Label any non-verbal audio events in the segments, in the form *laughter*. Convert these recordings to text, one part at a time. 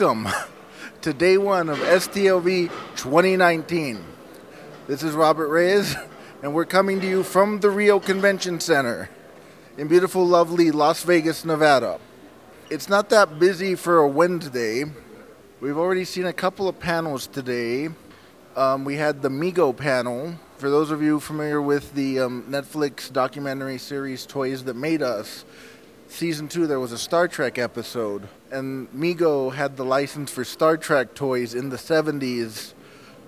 Welcome *laughs* to day one of STLV 2019. This is Robert Reyes, and we're coming to you from the Rio Convention Center in beautiful, lovely Las Vegas, Nevada. It's not that busy for a Wednesday. We've already seen a couple of panels today. Um, we had the Mego panel. For those of you familiar with the um, Netflix documentary series Toys That Made Us, season two there was a Star Trek episode, and Mego had the license for Star Trek toys in the 70s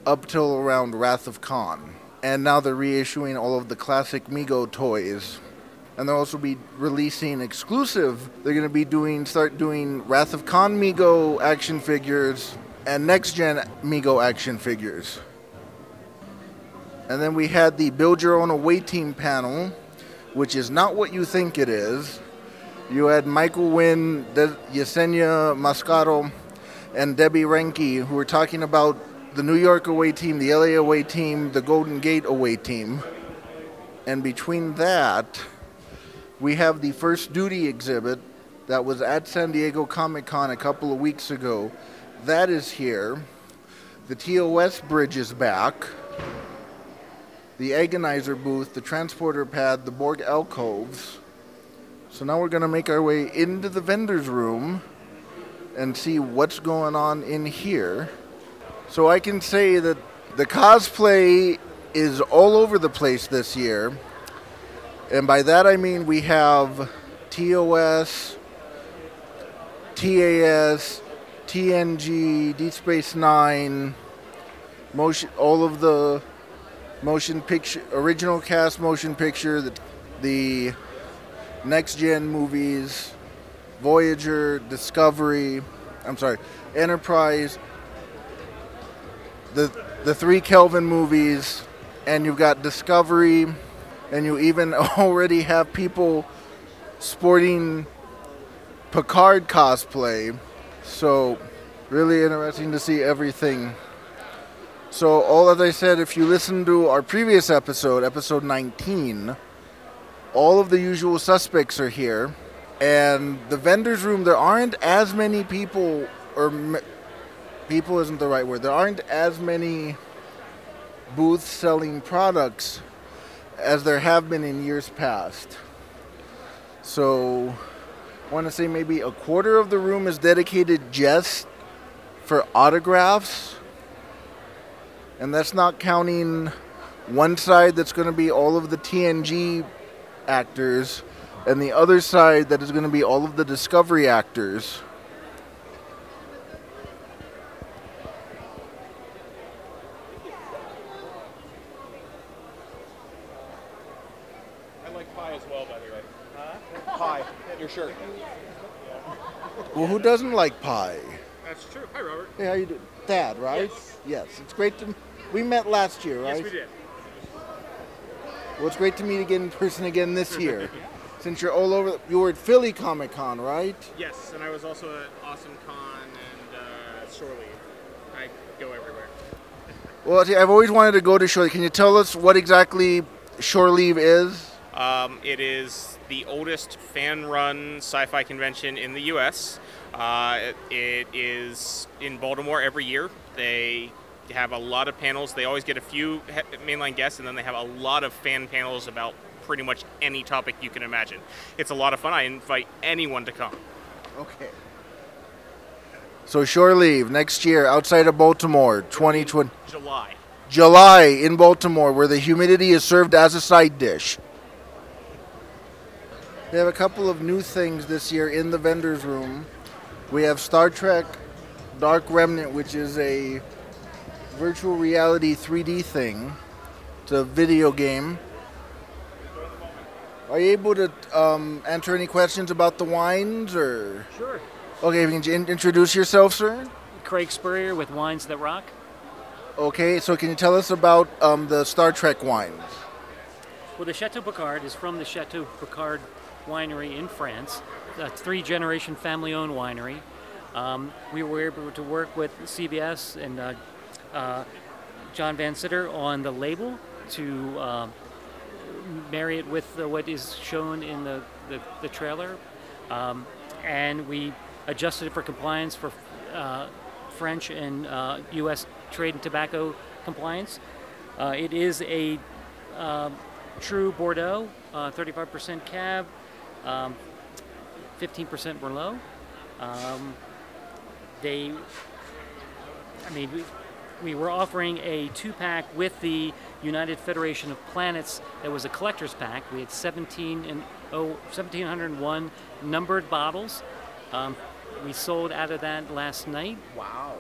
up till around Wrath of Khan. And now they're reissuing all of the classic Mego toys. And they'll also be releasing exclusive. They're going to be doing start doing Wrath of Khan Mego action figures and next gen Mego action figures. And then we had the Build Your Own Away Team panel, which is not what you think it is. You had Michael Wynn, De- Yesenia Mascaro, and Debbie Renke, who were talking about the New York away team, the LA away team, the Golden Gate away team. And between that, we have the First Duty exhibit that was at San Diego Comic Con a couple of weeks ago. That is here. The TOS bridge is back. The agonizer booth, the transporter pad, the Borg alcoves. So now we're going to make our way into the vendor's room and see what's going on in here. So I can say that the cosplay is all over the place this year. And by that I mean we have TOS, TAS, TNG, Deep Space Nine, motion, all of the motion picture, original cast motion picture, the, the next gen movies, Voyager, Discovery, I'm sorry, Enterprise, the the three Kelvin movies, and you've got Discovery, and you even *laughs* already have people sporting Picard cosplay. So, really interesting to see everything. So, all as I said, if you listen to our previous episode, episode 19, all of the usual suspects are here. And the vendor's room, there aren't as many people, or m- people isn't the right word, there aren't as many booths selling products as there have been in years past. So, I want to say maybe a quarter of the room is dedicated just for autographs. And that's not counting one side that's going to be all of the TNG actors, and the other side that is going to be all of the Discovery actors. I like pie as well, by the way. Huh? Pie. Your shirt. Well, who doesn't like pie? That's true. Hi, Robert. Hey, how you doing? Thad, right? Yes. Yes, it's great to. We met last year, right? Yes, we did. Well, it's great to meet again in person again this year. Since you're all over, you were at Philly Comic Con, right? Yes, and I was also at Awesome Con and uh, Shore Leave. I go everywhere. Well, see, I've always wanted to go to Shore. Can you tell us what exactly Shore Leave is? Um, it is the oldest fan-run sci-fi convention in the U.S. Uh, it, it is in Baltimore every year. They have a lot of panels. They always get a few mainline guests, and then they have a lot of fan panels about pretty much any topic you can imagine. It's a lot of fun. I invite anyone to come. Okay. So Shore Leave next year outside of Baltimore, 2020. July. July in Baltimore, where the humidity is served as a side dish. They have a couple of new things this year in the vendor's room. We have Star Trek Dark Remnant, which is a virtual reality 3D thing. It's a video game. Are you able to um, answer any questions about the wines, or Sure. okay? Can you in- introduce yourself, sir? Craig Spurrier with Wines That Rock. Okay, so can you tell us about um, the Star Trek wines? Well, the Chateau Picard is from the Chateau Picard winery in France. It's a three generation family owned winery. Um, we were able to work with CBS and uh, uh, John Van Sitter on the label to uh, marry it with uh, what is shown in the, the, the trailer. Um, and we adjusted it for compliance for uh, French and uh, U.S. trade and tobacco compliance. Uh, it is a um, true Bordeaux, uh, 35% cab, um, 15% Merlot. Um, they, I mean, we were offering a two pack with the United Federation of Planets that was a collector's pack. We had 17 and oh, 1701 numbered bottles. Um, we sold out of that last night, Wow.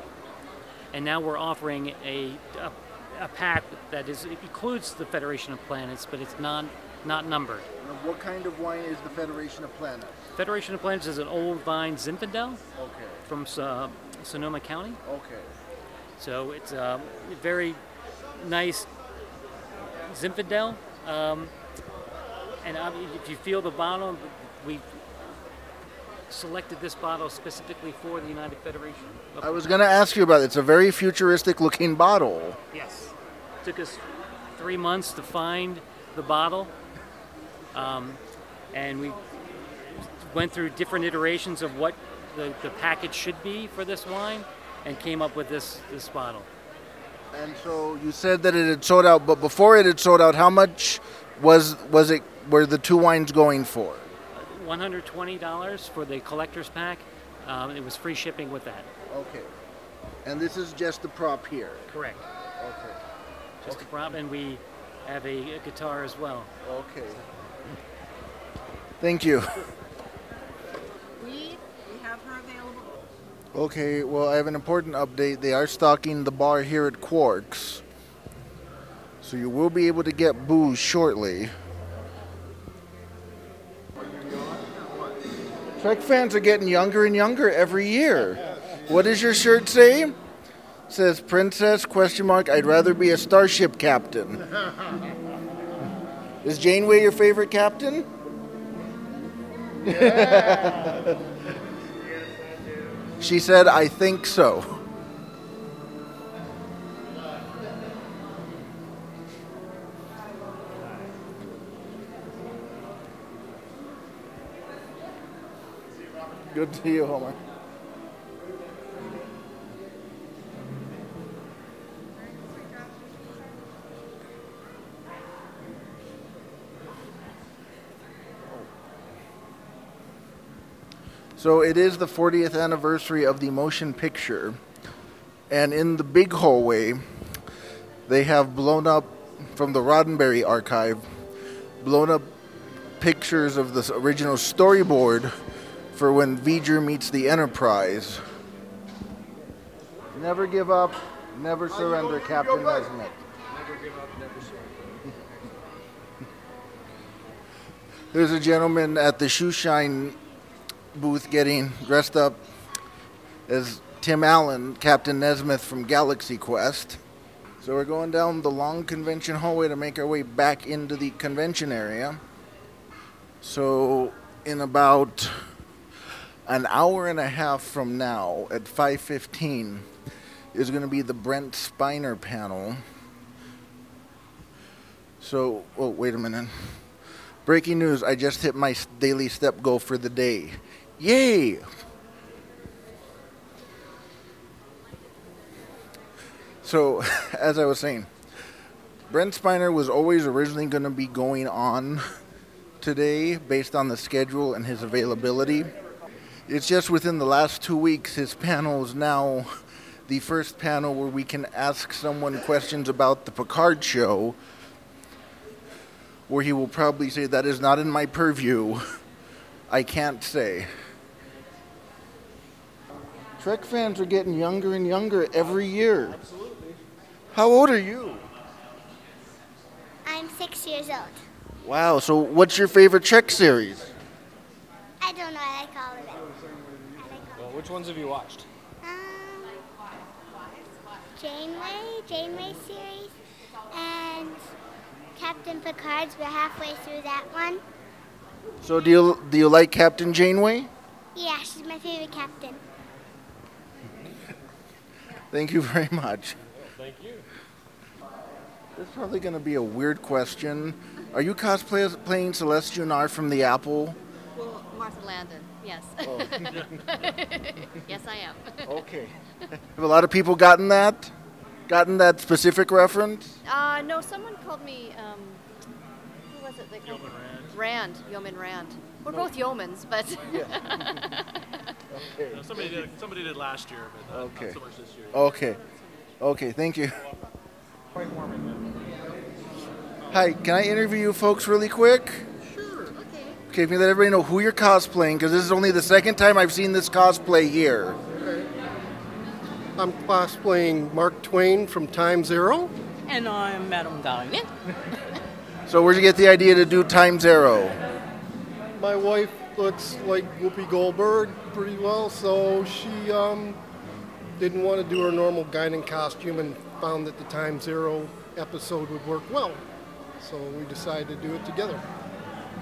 and now we're offering a, a, a pack that is includes the Federation of Planets, but it's not not numbered. What kind of wine is the Federation of Planets? Federation of Planets is an old vine Zinfandel Okay. from uh, Sonoma County. Okay. So it's a very nice Zinfandel. Um, and if you feel the bottle, we selected this bottle specifically for the United Federation. I was going to ask you about it. It's a very futuristic looking bottle. Yes. Took us three months to find the bottle. Um, and we went through different iterations of what the, the package should be for this wine and came up with this, this bottle. And so you said that it had sold out, but before it had sold out, how much was was it were the two wines going for? $120 for the collector's pack. Um, it was free shipping with that. Okay. And this is just the prop here. Correct. Okay. Just a prop, and we have a, a guitar as well. Okay. Thank you. We, we have her available. Okay, well, I have an important update. They are stocking the bar here at Quarks. So you will be able to get booze shortly. Trek fans are getting younger and younger every year. What does your shirt say? It says princess question mark I'd rather be a starship captain. *laughs* Is Janeway your favorite captain? She said, I think so. Good to you, Homer. So it is the 40th anniversary of the motion picture. And in the big hallway, they have blown up from the Roddenberry archive, blown up pictures of the original storyboard for when V'ger meets the Enterprise. Never give up, never surrender, Captain Nesmith. *laughs* There's a gentleman at the shoe shine booth getting dressed up as Tim Allen, Captain Nesmith from Galaxy Quest. So we're going down the long convention hallway to make our way back into the convention area. So in about an hour and a half from now at 5:15 is going to be the Brent Spiner panel. So, oh, wait a minute. Breaking news, I just hit my daily step goal for the day. Yay! So, *laughs* as I was saying, Brent Spiner was always originally going to be going on today based on the schedule and his availability. It's just within the last two weeks, his panel is now the first panel where we can ask someone questions about the Picard show, where he will probably say, That is not in my purview. I can't say. Trek fans are getting younger and younger every year. Absolutely. How old are you? I'm six years old. Wow, so what's your favorite Trek series? I don't know. I like all of it. I like all Well, which ones have you watched? Um, Janeway, Janeway series, and Captain Picard's. We're halfway through that one. So do you do you like Captain Janeway? Yeah, she's my favorite captain. Thank you very much. Thank you. This is probably going to be a weird question. Are you cosplaying Celeste Yarnall from the Apple? Well, Martha Landon, yes. Oh. *laughs* yes, I am. Okay. Have a lot of people gotten that? Gotten that specific reference? Uh, no, someone called me, um, who was it? They called Yeoman Rand. Rand, Yeoman Rand. We're both yeomans, but *laughs* Okay. Uh, somebody did. Somebody did last year, but not, Okay. not so much this year. Okay. Okay, thank you. Hi, can I interview you folks really quick? Sure, okay. Okay, can you let everybody know who you're cosplaying? Because this is only the second time I've seen this cosplay here. I'm cosplaying Mark Twain from Time's Arrow. And I'm Madame Gagne. So where'd you get the idea to do Time's Arrow? My wife looks like Whoopi Goldberg pretty well, so she um, didn't want to do her normal Guinan costume and found that the Time's Arrow episode would work well. So we decided to do it together.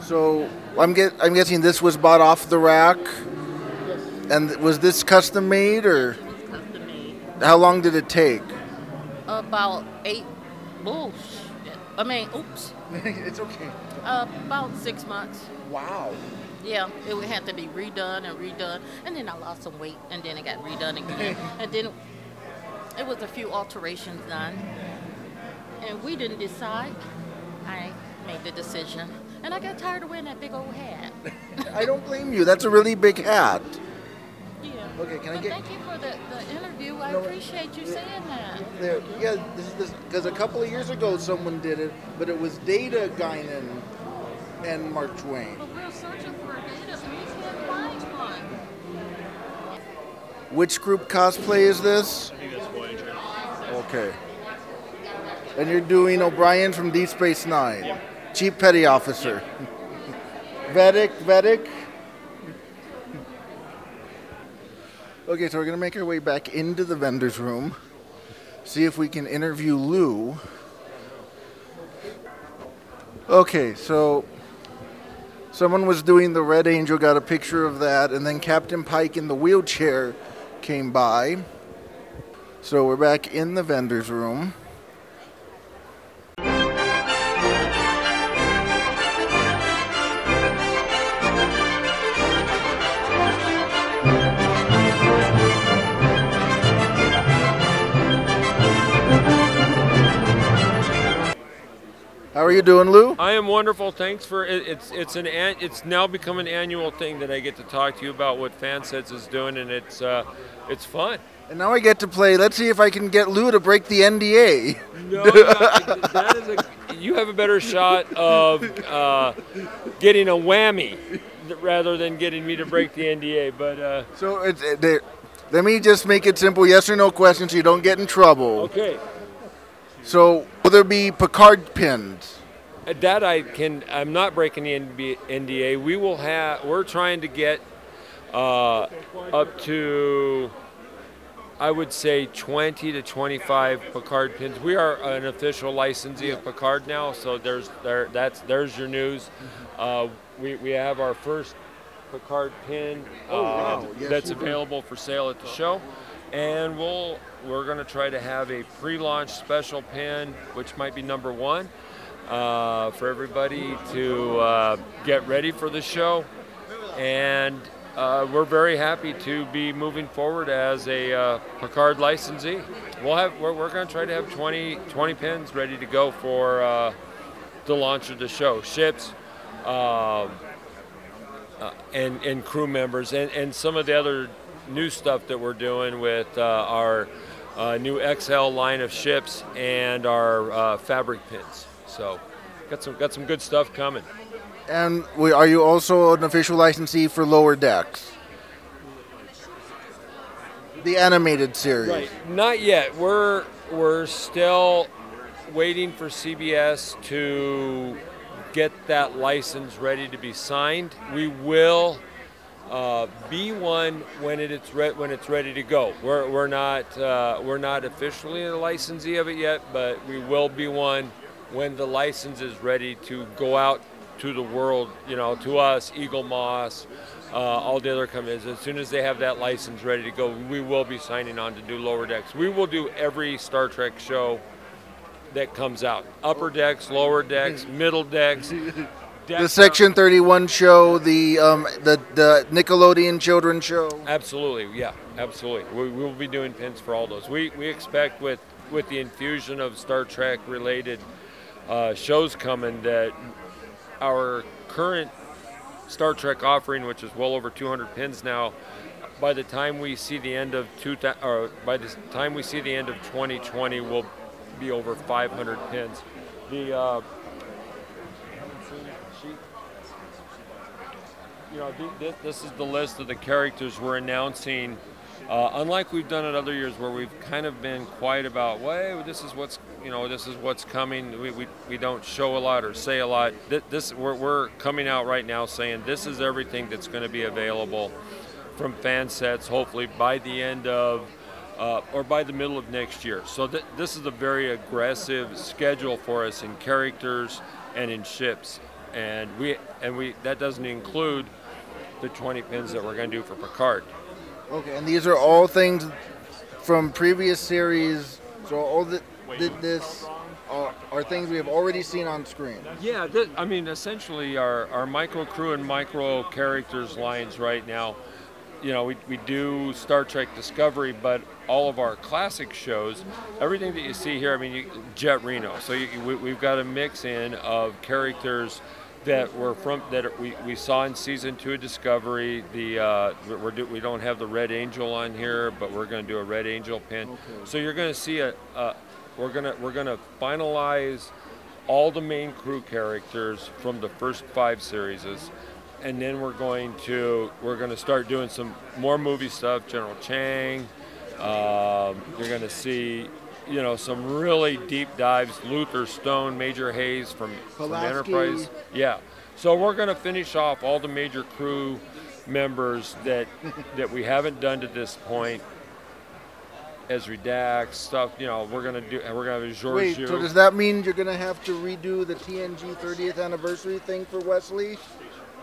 So I'm get I'm guessing this was bought off the rack, Yes. and was this custom made or Custom made. how long did it take? About eight. Bullshit. I mean, oops. *laughs* it's okay. Uh, about six months. Wow. Yeah, it would have to be redone and redone, and then I lost some weight, and then it got redone again, *laughs* and then it was a few alterations done, and we didn't decide. I made the decision, and I got tired of wearing that big old hat. *laughs* I don't blame you. That's a really big hat. Yeah. Okay, can I But get- Thank you for the, the interview. I No, appreciate you saying that. There, yeah, this is this because a couple of years ago someone did it, but it was Data Guinan and Mark Twain. But we're searching for a data, and we can't find one. Which group cosplay is this? I think that's Voyager. Okay. And you're doing O'Brien from Deep Space Nine, Chief Petty Officer. *laughs* Vedic, Vedic. Okay, so we're gonna make our way back into the vendor's room, see if we can interview Lou. Okay, so someone was doing the Red Angel, got a picture of that, and then Captain Pike in the wheelchair came by. So we're back in the vendor's room. Are you doing, Lou? I am wonderful. Thanks for it, it's it's an an- it's now become an annual thing that I get to talk to you about what FanSets is doing, and it's uh, it's fun. And now I get to play. Let's see if I can get Lou to break the NDA. No, that that is a, you have a better shot of uh, getting a whammy rather than getting me to break the NDA. But uh, So it's, it, let me just make it simple yes or no questions, so you don't get in trouble. okay, So will there be Picard pins? That I can. I'm not breaking the NDA. We will have. We're trying to get uh, up to. I would say 20 to 25 Picard pins. We are an official licensee of Picard now, so there's there that's there's your news. Uh, we, we have our first Picard pin uh, Oh, wow. Yes, that's available for sale at the show, and we'll we're going to try to have a pre-launch special pin, which might be number one, uh, for everybody to uh, get ready for the show, and uh, we're very happy to be moving forward as a uh, Picard licensee. We'll have we're, we're going to try to have 20 20 pins ready to go for uh, the launch of the show. Ships. Um, uh, and, and crew members and, and some of the other new stuff that we're doing with uh, our uh, new XL line of ships and our uh, fabric pins. So got some got some good stuff coming. And we, are you also an official licensee for Lower Decks? The animated series. Right. Not yet. We're we're still waiting for CBS to get that license ready to be signed. We will uh, be one when it, it's re- when it's ready to go. We're, we're not uh, we're not officially a licensee of it yet, but we will be one when the license is ready to go out to the world. You know, to us, Eaglemoss, uh, all the other companies. As soon as they have that license ready to go, we will be signing on to do lower decks. We will do every Star Trek show that comes out: upper decks, lower decks, *laughs* middle decks. the Section 31 show, the um, the the Nickelodeon children's show. Absolutely, yeah, absolutely. We we will be doing pins for all those. We we expect with with the infusion of Star Trek related uh, shows coming that our current Star Trek offering, which is well over 200 pins now, by the time we see the end of two, or by the time we see the end of 2020, will be over 500 pins. The uh, you know, this, is the list of the characters we're announcing. Uh, unlike we've done it other years, where we've kind of been quiet about, well, this is what's, you know, this is what's coming. We, we, we don't show a lot or say a lot. This, this we're, we're coming out right now saying this is everything that's going to be available from FanSets. Hopefully by the end of uh, or by the middle of next year. So th- this is a very aggressive schedule for us in characters and in ships, and we and we that doesn't include the 20 pins that we're going to do for Picard. Okay, and these are all things from previous series. So all the, th- this are, are things we have already seen on screen. Yeah, th- I mean, essentially, our, our micro crew and micro characters lines right now, you know, we, we do Star Trek Discovery, but all of our classic shows, everything that you see here, I mean, you, Jet Reno. So you, we, we've got a mix in of characters that were from that we, we saw in season two of Discovery. The uh, we're do, we don't have the Red Angel on here, but we're going to do a Red Angel pin. So you're going to see a, a we're gonna we're gonna finalize all the main crew characters from the first five series, and then we're going to we're going to start doing some more movie stuff. General Chang. Um, you're going to see, you know, some really deep dives. Luther Sloan, Major Hayes from, from Enterprise. Yeah. So we're going to finish off all the major crew members that that we haven't done to this point. Ezri Dax stuff, you know, we're gonna do, and we're gonna have a George. Wait, so does that mean you're gonna have to redo the TNG 30th anniversary thing for Wesley?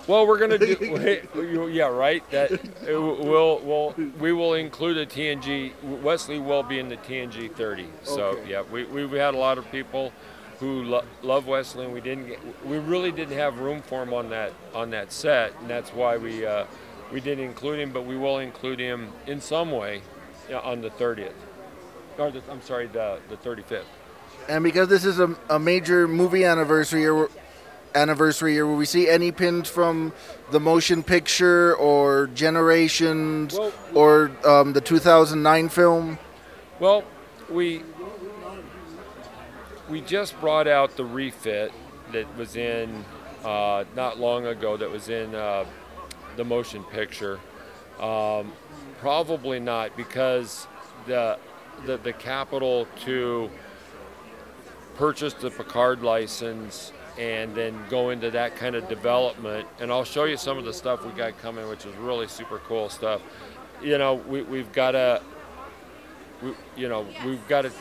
Well, we're gonna do. *laughs* yeah, right. That it will. Will we will include a TNG. Wesley will be in the TNG 30. So Okay. yeah, we we we had a lot of people who lo- love Wesley, and we didn't. Get, we really didn't have room for him on that on that set, and that's why we uh, we didn't include him. But we will include him in some way yeah, on the 30th. Or the, I'm sorry, the the 35th. And because this is a, a major movie anniversary or anniversary year, will we see any pins from the motion picture or Generations Well- or um, the 2009 film? Well, we we just brought out the refit that was in uh, not long ago. That was in uh, the motion picture. Um, probably not because the, the the capital to purchase the Picard license and then go into that kind of development. And I'll show you some of the stuff we got coming, which is really super cool stuff. You know, we, we've got to we, you know, we've got to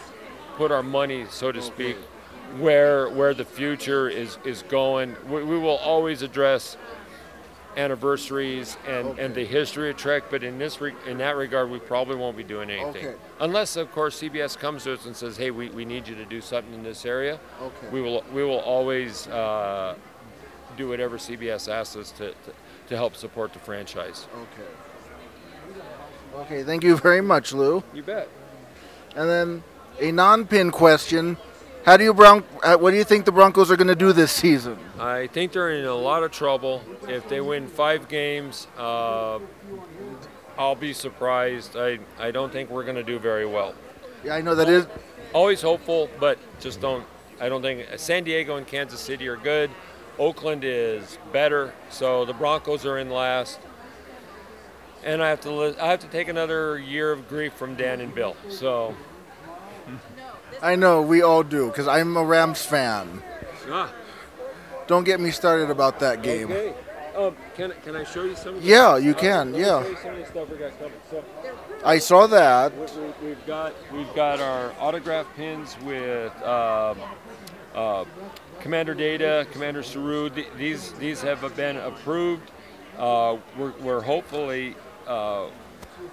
put our money, so to speak, where where the future is is going. We, we will always address anniversaries and, and the history of Trek, but in this re- in that regard, we probably won't be doing anything, Okay. unless of course CBS comes to us and says, "Hey, we, we need you to do something in this area." Okay. We will we will always uh, do whatever CBS asks us to, to to help support the franchise. Okay. Okay, thank you very much, Lou. You bet. And then a non-pin question: How do you Bron- uh, What do you think the Broncos are going to do this season? I think they're in a lot of trouble. If they win five games, uh, I'll be surprised. I, I don't think we're going to do very well. Yeah, I know that is. Always hopeful, but just don't. I don't think San Diego and Kansas City are good. Oakland is better, so the Broncos are in last. And I have to I have to take another year of grief from Dan and Bill. So I know we all do because I'm a Rams fan. ah, Don't get me started about that game. okay. Um, can can I show you some? Of the- Yeah, you uh, can, yeah. you some of the stuff we got coming. So, I saw that. We- We've got we've got our autograph pins with um, uh, Commander Data, Commander Saru. Th- These these have been approved. Uh, we're, we're hopefully uh,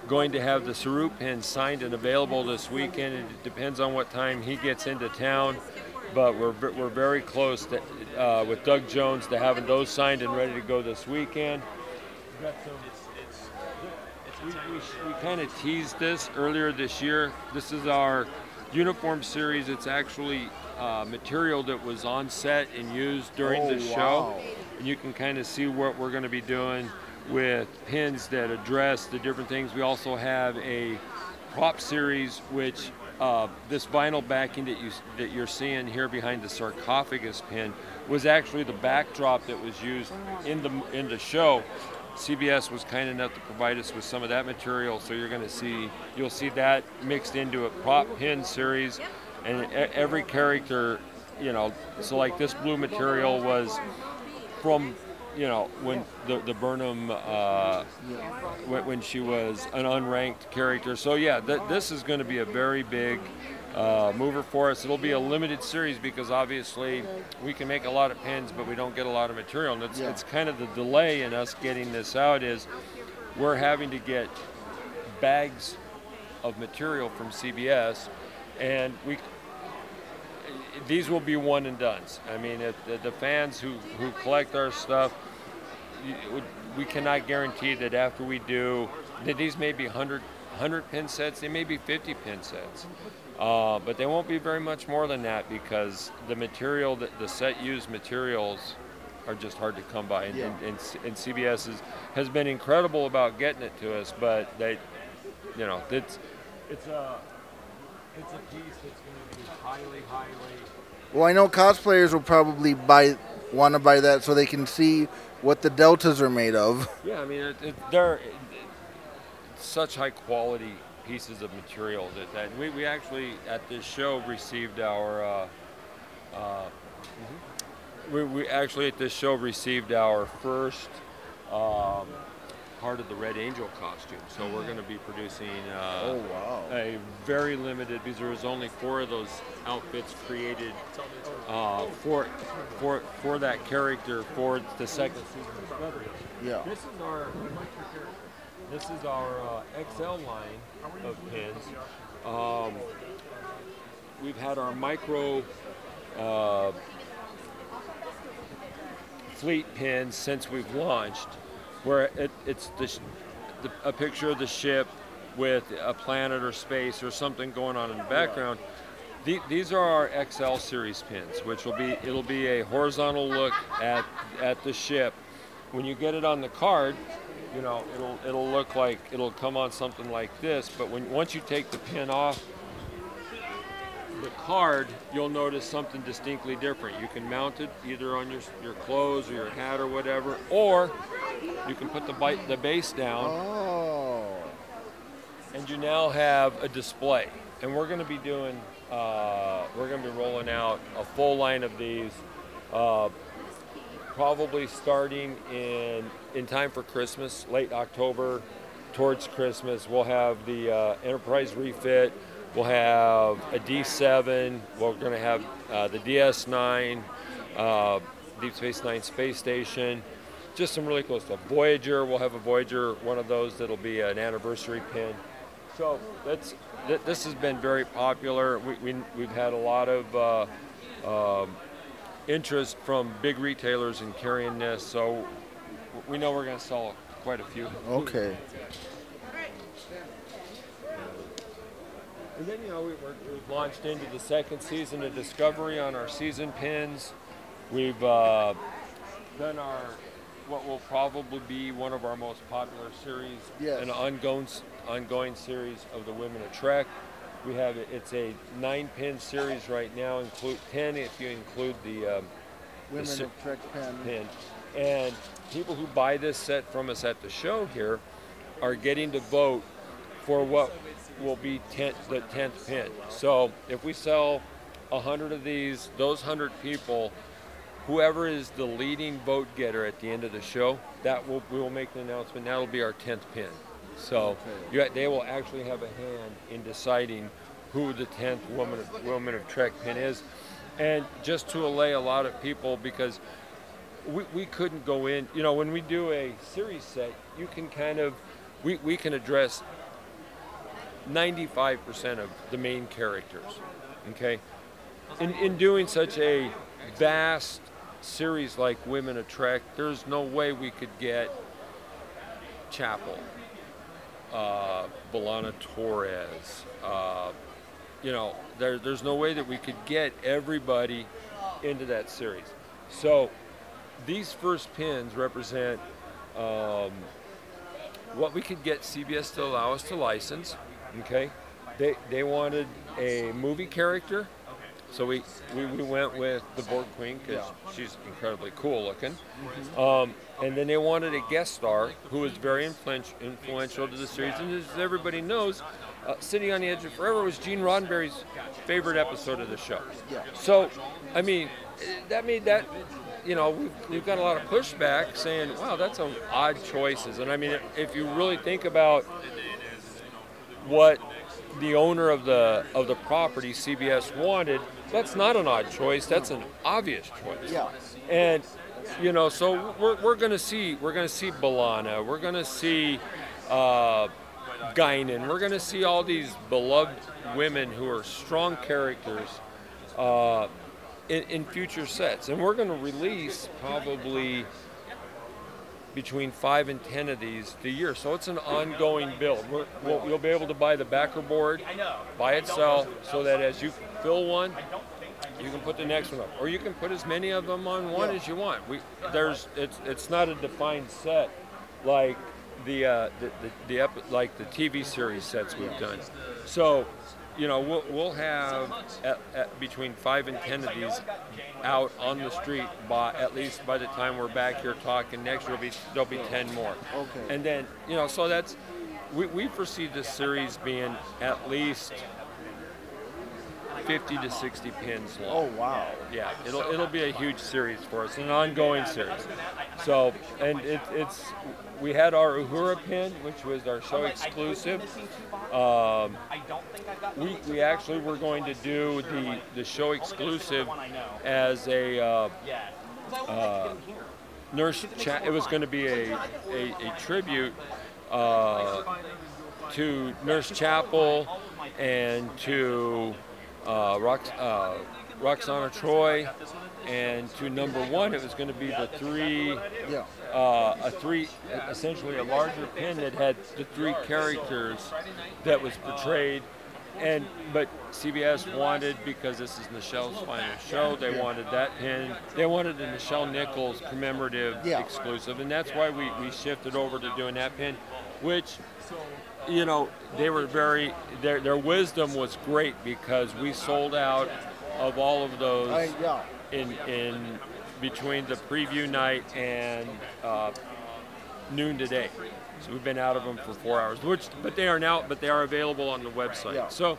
going to have the Saru pin signed and available this weekend. It depends on what time he gets into town. but we're we're very close to, uh, with Doug Jones to having those signed and ready to go this weekend. We we, we, we kind of teased this earlier this year. This is our uniform series. It's actually uh, material that was on set and used during Oh, the show. wow. And you can kind of see what we're going to be doing with pins that address the different things. We also have a prop series, which uh, this vinyl backing that you that you're seeing here behind the sarcophagus pin was actually the backdrop that was used in the in the show. CBS was kind enough to provide us with some of that material, so you're going to see you'll see that mixed into a prop pin series, and every character, you know, so like this blue material was from you know when the the Burnham uh, when, when she was an unranked character. So yeah, th- this is going to be a very big uh, mover for us. It'll be a limited series because obviously we can make a lot of pins, but we don't get a lot of material. And it's, Yeah. it's kind of the delay in us getting this out is we're having to get bags of material from CBS, and we these will be one and dones. I mean, if the, the fans who, who collect our stuff, you- it would- we cannot guarantee that after we do, that these may be 100, 100 pin sets, they may be 50 pin sets. Uh, but they won't be very much more than that because the material, that the set used materials are just hard to come by. And, Yeah. and, and, and CBS is, has been incredible about getting it to us, but they, you know, it's, it's a, it's a piece that's going to be highly, highly Well, I know cosplayers will probably buy want to buy that so they can see what the deltas are made of. *laughs* Yeah, I mean, it, it, they're it, such high quality pieces of material that, that we, we actually at this show received our. Uh, uh, we, we actually at this show received our first um, part of the Red Angel costume. So we're going to be producing uh, Oh, wow. a very limited because there was only four of those outfits created uh, for for for that character for the second season. Yeah. This is our this is our uh, XL line of pins. Um, we've had our micro uh, fleet pins since we've launched, where it, it's the, the, a picture of the ship with a planet or space or something going on in the background. The, these are our XL series pins, which will be it'll be a horizontal look at at the ship. When you get it on the card, you know it'll it'll look like it'll come on something like this. But when once you take the pin off the card, you'll notice something distinctly different. You can mount it either on your your clothes or your hat or whatever, or you can put the bite the base down Oh. and you now have a display. And we're going to be doing, uh, we're going to be rolling out a full line of these, uh, probably starting in in time for Christmas, late October, towards Christmas. We'll have the uh, Enterprise refit. We'll have a D7. We're going to have uh, the DS9, uh, Deep Space Nine space station just some really cool stuff. Voyager, we'll have a Voyager, one of those that'll be an anniversary pin. So that's th- this has been very popular. We, we, we've had a lot of uh, um, interest from big retailers in carrying this, so we know we're going to sell quite a few. Okay. And then, you know, we, we've launched into the second season of Discovery on our season pins. We've uh, done our, what will probably be one of our most popular series, Yes. an ongoing, ongoing series of the Women of Trek. We have, it's a nine pin series right now, include 10 if you include the um, Women si- of Trek pen. pin. And people who buy this set from us at the show here are getting to vote for what will be 10, the 10th pin. So if we sell 100 of these, those 100 people, whoever is the leading vote getter at the end of the show, that will we will make an announcement. That'll be our 10th pin. So you, they will actually have a hand in deciding who the 10th woman of, woman of Trek pin is. And just to allay a lot of people, because we, we couldn't go in, you know, when we do a series set, you can kind of, we, we can address 95% of the main characters, okay? in, in doing such a vast series like Women of Trek, there's no way we could get Chapel, uh, B'Elanna Torres. Uh, you know, there, there's no way that we could get everybody into that series. So these first pins represent um, what we could get CBS to allow us to license. Okay, they they wanted a movie character, so we we, we went with the Borg Queen because she's incredibly cool looking. Um, and then they wanted a guest star who was very influential, influential to the series. And as everybody knows, uh, City on the Edge of Forever was Gene Roddenberry's favorite episode of the show. Yeah. So, I mean, that made that, you know, we've, we've got a lot of pushback saying, wow, that's some odd choices. And I mean, if you really think about what the owner of the of the property, CBS, wanted, that's not an odd choice. That's an obvious choice. Yeah. And you know, so we're, we're gonna see we're gonna see B'Elanna, we're gonna see uh, Guinan, we're gonna see all these beloved women who are strong characters uh, in, in future sets, and we're gonna release probably between five and ten of these a year. So it's an ongoing build. We're, we'll, you'll be able to buy the backer board by itself, so that as you fill one, you can put the next one up, or you can put as many of them on one as you want. We there's it's it's not a defined set like the uh, the, the, the epi- like the TV series sets we've done. So you know we'll, we'll have at, at between five and ten of these out on the street by at least by the time we're back here talking next year will be there'll be ten more. Okay. And then you know so that's we, we foresee this series being at least 50 to 60 pins long. Oh wow. Yeah, it'll it'll be a huge series for us, an ongoing series. So, and it, it's we had our Uhura pin, which was our show exclusive. Um, we, we actually were going to do the the show exclusive as a uh, uh, nurse. Cha- it was going to be a a, a tribute. Uh, to Nurse Chapel and to uh, Rox, uh, Roxana Troi, and to number one, it was going to be the three, Yeah. uh, a three, essentially a larger pin that had the three characters that was portrayed. And but CBS wanted because this is Nichelle's final show. They wanted that pin. They wanted the Nichelle Nichols commemorative Yeah. exclusive, and that's why we, we shifted over to doing that pin, which you know, they were very their their wisdom was great because we sold out of all of those I, yeah. in in between the preview night and uh, noon today. So we've been out of them for four hours, which but they are now but they are available on the website. Yeah. So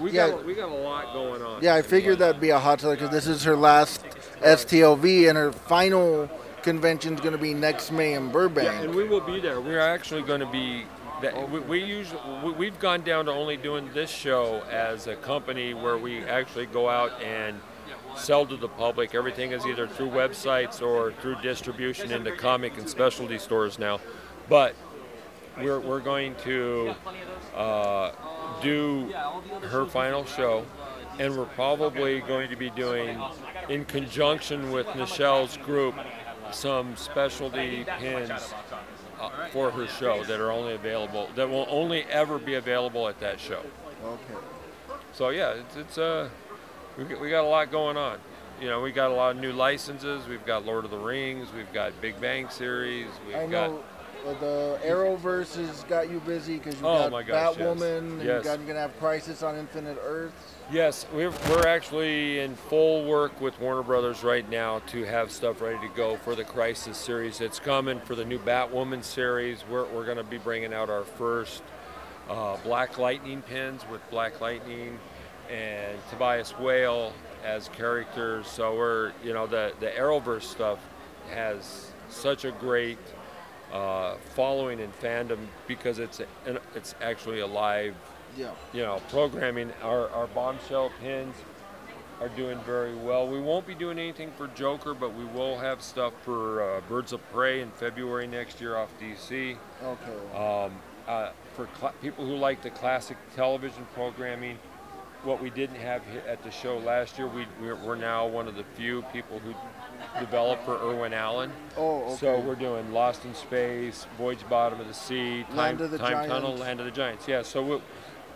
we Yeah. got we got a lot going on. Yeah, I figured that'd be a hot seller because this is her last STLV, and her final convention's going to be next May in Burbank. Yeah, and we will be there. We're actually going to be. That we, we usually we, we've gone down to only doing this show as a company where we actually go out and sell to the public. Everything is either through websites or through distribution into comic and specialty stores now. But we're, we're going to uh, do her final show, and we're probably going to be doing, in conjunction with Nichelle's group, some specialty pins uh, for her show that are only available, that will only ever be available at that show. Okay. So yeah, it's, it's uh, we got, we got a lot going on. You know, we got a lot of new licenses. We've got Lord of the Rings. We've got Big Bang series. We've I got know the Arrowverse has got you busy because you Oh got gosh, yes. Batwoman, and you Yes. got, you're going to have Crisis on Infinite Earths. Yes, we're, we're actually in full work with Warner Brothers right now to have stuff ready to go for the Crisis series. It's coming for the new Batwoman series. We're, we're going to be bringing out our first uh, Black Lightning pins with Black Lightning and Tobias Whale as characters. So we're, you know, the, the Arrowverse stuff has such a great uh, following and fandom because it's, an, it's actually a live Yeah. you know, programming. Our, our bombshell pins are doing very well. We won't be doing anything for Joker, but we will have stuff for uh, Birds of Prey in February next year off DC. Okay. Um, uh, for cl- people who like the classic television programming, what we didn't have at the show last year. We we're now one of the few people who developed for Irwin Allen. Oh, okay. So we're doing Lost in Space, Voyage Bottom of the Sea, Time, Land of the Time Tunnel, Land of the Giants. Yeah. So we'll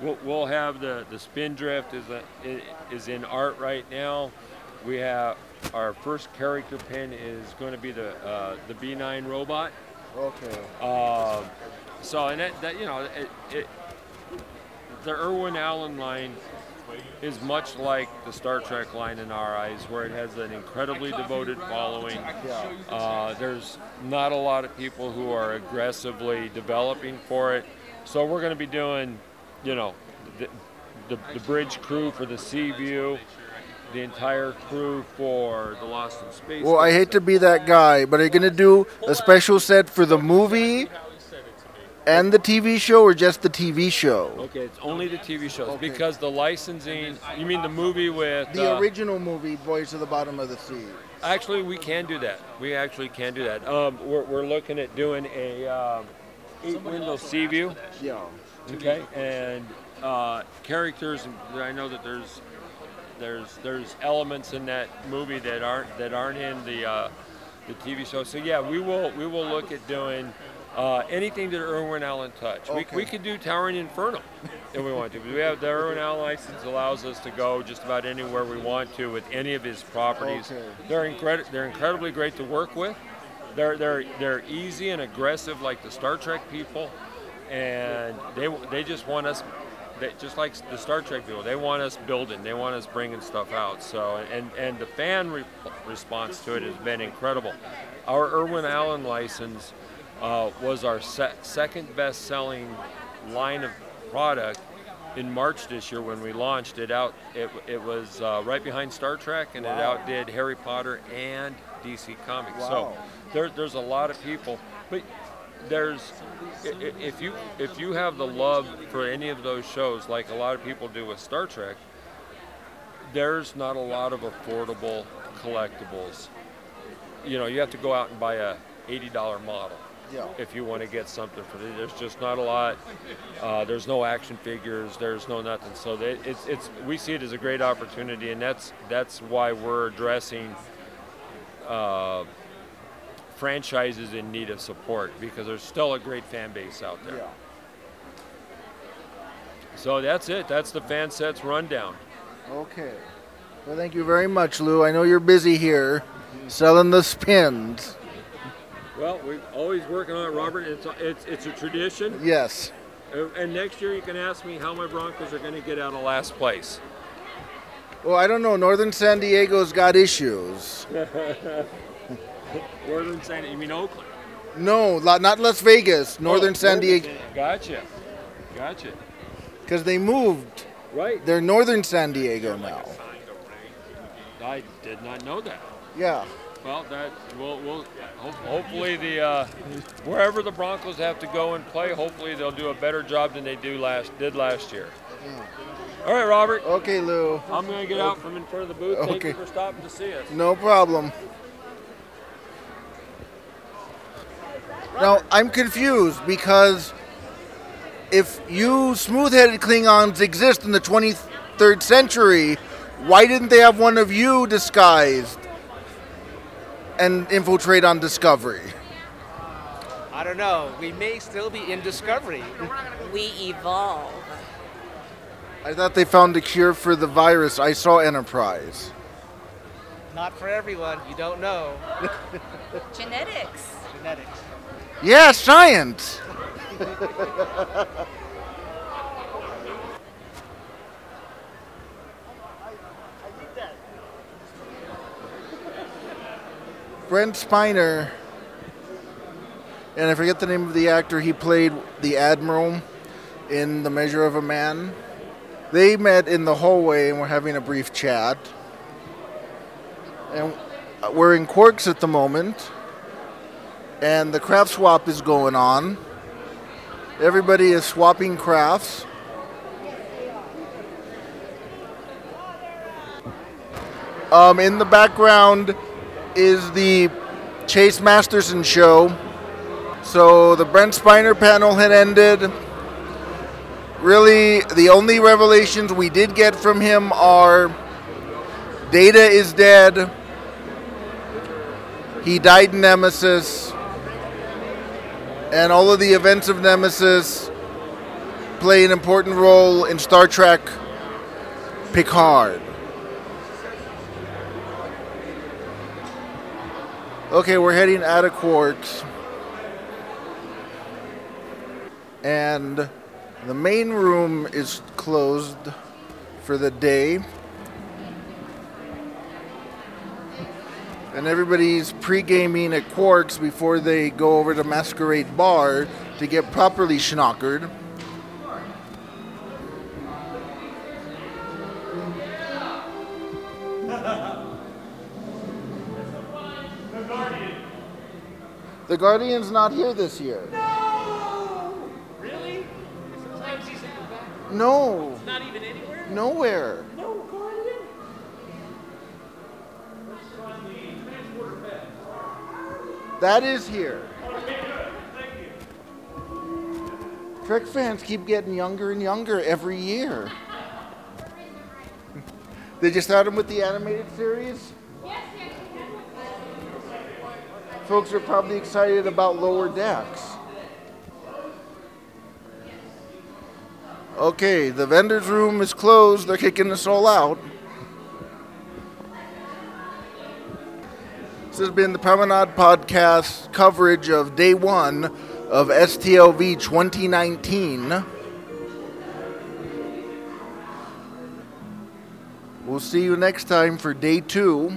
we'll, we'll have the the Spindrift is a, i- is in art right now. We have our first character pin is going to be the uh, the B9 robot. Okay. Um, so and that, that you know it, it the Irwin Allen line is much like the Star Trek line in our eyes, where it has an incredibly devoted following. Uh, there's not a lot of people who are aggressively developing for it, so we're going to be doing, you know, the, the, the bridge crew for the Seaview, the entire crew for the Lost in Space. Well, I hate to be that guy, but are you gonna do a special set for the movie and the TV show, or just the TV show? Okay, it's only the TV shows because the licensing. You mean the movie with The uh, original movie, Voyage to the Bottom of the Sea. Actually, we can do that. We actually can do that. Um, we're, we're looking at doing a um, eight window Seaview. Yeah. Okay, and uh, characters. I know that there's there's there's elements in that movie that aren't that aren't in the uh, the TV show. So yeah, we will we will look at doing. Uh, anything that Irwin Allen touch. Okay. We, we could do Towering Inferno if we want to. We have the Irwin Allen license allows us to go just about anywhere we want to with any of his properties. Okay. They're incredi- they're incredibly great to work with. They're they're they're easy and aggressive like the Star Trek people, and they they just want us. They, just like the Star Trek people, they want us building, they want us bringing stuff out. So, and and the fan re- response to it has been incredible. Our Irwin Allen license uh, was our se- second best-selling line of product in March this year when we launched it out. It, it was uh, right behind Star Trek, and it outdid Harry Potter and DC Comics. Wow. So there, there's a lot of people, but there's if you if you have the love for any of those shows, like a lot of people do with Star Trek, there's not a lot of affordable collectibles. You know, you have to go out and buy a $80 model Yeah. if you want to get something for it. There's just not a lot. Uh, there's no action figures. There's no nothing. So they, it's it's we see it as a great opportunity, and that's that's why we're addressing uh, franchises in need of support because there's still a great fan base out there. Yeah. So that's it. That's the FanSets rundown. Okay. Well, thank you very much, Lou. I know you're busy here selling the spins. Well, we're always working on it, Robert. It's a, it's it's a tradition. Yes. And next year you can ask me how my Broncos are going to get out of last place. Well, I don't know. Northern San Diego's got issues. *laughs* Northern San, you mean Oakland? No, not Las Vegas. Oh, Northern Oh, San Diego. Gotcha. Gotcha. Because they moved. Right. They're Northern San Diego now. I did not know that. Yeah. Well, that we'll, we'll ho- hopefully the uh, wherever the Broncos have to go and play, hopefully they'll do a better job than they do last did last year. All right, Robert. Okay, Lou. I'm going to get out from in front of the booth. Thank Okay. you for stopping to see us. No problem. Now, I'm confused because if you smooth headed Klingons exist in the 23rd century, why didn't they have one of you disguised and infiltrate on Discovery? I don't know. We may still be in discovery. We evolve. I thought they found a cure for the virus. I saw Enterprise. Not for everyone. You don't know. *laughs* *laughs* Genetics. Genetics. Yeah, science! *laughs* Brent Spiner, and I forget the name of the actor, he played the Admiral in The Measure of a Man. They met in the hallway and were having a brief chat. And we're in Quark's at the moment and the craft swap is going on. Everybody is swapping crafts. Um, in the background is the Chase Masterson show. So the Brent Spiner panel had ended. really, the only revelations we did get from him are Data is dead. He died in Nemesis. And all of the events of Nemesis play an important role in Star Trek Picard. Okay, we're heading out of Quark's. And the main room is closed for the day. And everybody's pre gaming at Quark's before they go over to Masquerade Bar to get properly schnockered. The Guardian's not here this year. No! Really? Sometimes he's in the back. No. Not even anywhere? Nowhere. No Guardian? That is here. Trek fans keep getting younger and younger every year. *laughs* they just start them with the animated series? Folks are probably excited about Lower Decks. Okay, the vendor's room is closed. They're kicking us all out. This has been the Promenade Podcast coverage of day one of STLV 2019. We'll see you next time for day two.